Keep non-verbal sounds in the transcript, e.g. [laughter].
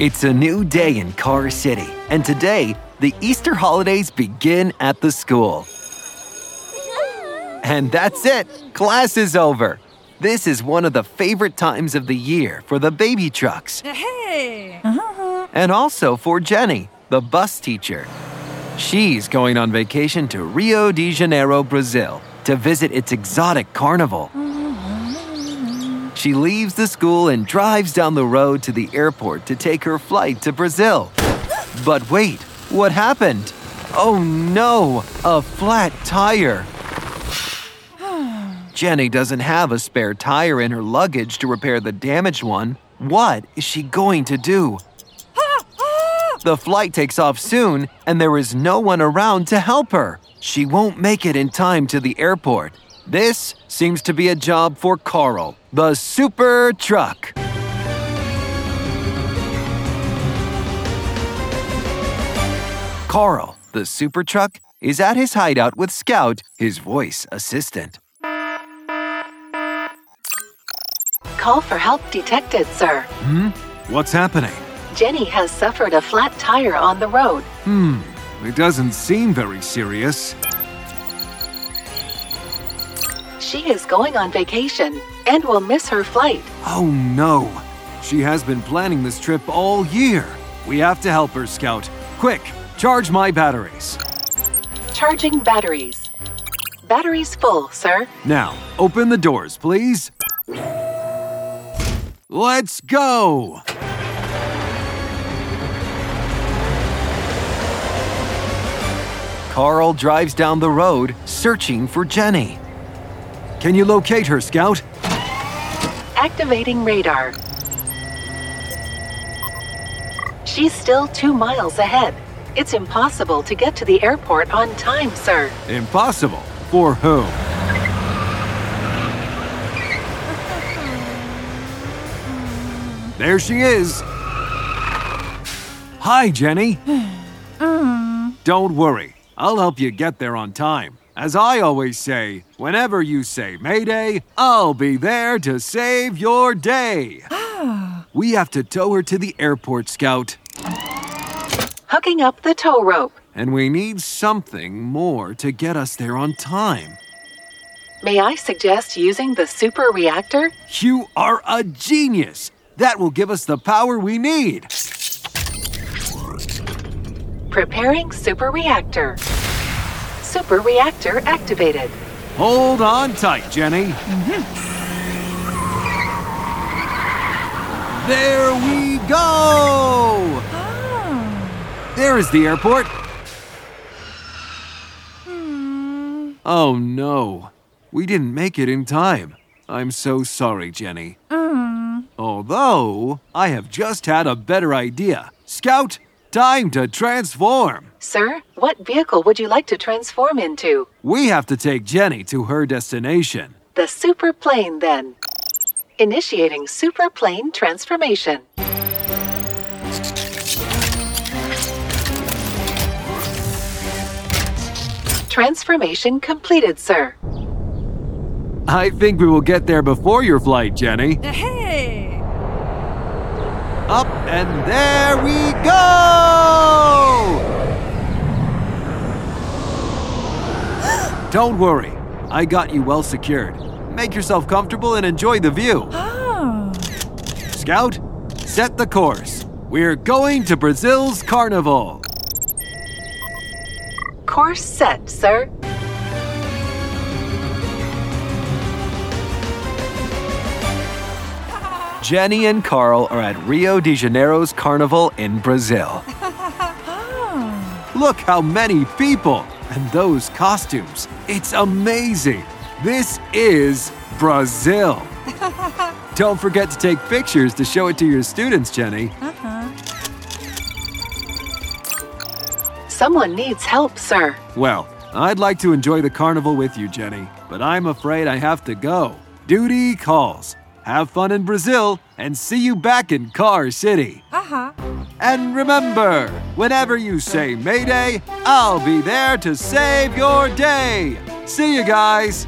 It's a new day in Car City, and today, the Easter holidays begin at the school. And that's it, class is over. This is one of the favorite times of the year for the baby trucks, Hey! Uh-huh. and also for Jenny, the bus teacher. She's going on vacation to Rio de Janeiro, Brazil, to visit its exotic carnival. She leaves the school and drives down the road to the airport to take her flight to Brazil. But wait, what happened? Oh no, a flat tire. [sighs] Jenny doesn't have a spare tire in her luggage to repair the damaged one. What is she going to do? The flight takes off soon, and there is no one around to help her. She won't make it in time to the airport. This seems to be a job for Carl, the super truck. Carl, the super truck, is at his hideout with Scout, his voice assistant. Call for help detected, sir. Hmm? What's happening? Jenny has suffered a flat tire on the road. Hmm, it doesn't seem very serious. She is going on vacation and will miss her flight. Oh no! She has been planning this trip all year. We have to help her, Scout. Quick, charge my batteries. Charging batteries. Batteries full, sir. Now, open the doors, please. Let's go! Carl drives down the road searching for Jenny. Can you locate her, Scout? Activating radar. She's still two miles ahead. It's impossible to get to the airport on time, sir. Impossible. For whom? There she is. Hi, Jenny. [sighs] Hmm. Don't worry. I'll help you get there on time. As I always say, whenever you say Mayday, I'll be there to save your day. [gasps] we have to tow her to the airport, Scout. Hooking up the tow rope. And we need something more to get us there on time. May I suggest using the super reactor? You are a genius! That will give us the power we need. Preparing super reactor. Super reactor activated. Hold on tight, Jenny. Mm-hmm. There we go! Oh. There is the airport. Hmm. Oh no, we didn't make it in time. I'm so sorry, Jenny. Mm. Although, I have just had a better idea. Scout, time to transform. Sir, what vehicle would you like to transform into? We have to take Jenny to her destination. The super plane, then. Initiating super plane transformation. Transformation completed, sir. I think we will get there before your flight, Jenny. Hey! Up and there we go! Don't worry, I got you well secured. Make yourself comfortable and enjoy the view. Oh! [gasps] [gasps] Scout, set the course. We're going to Brazil's carnival. Course set, sir. Jenny and Carl are at Rio de Janeiro's carnival in Brazil. [laughs] Look how many people and those costumes. It's amazing. This is Brazil. [laughs] Don't forget to take pictures to show it to your students, Jenny. Uh-huh. Someone needs help, sir. Well, I'd like to enjoy the carnival with you, Jenny, but I'm afraid I have to go. Duty calls. Have fun in Brazil and see you back in Car City. Uh-huh. And remember, whenever you say Mayday, I'll be there to save your day. See you guys.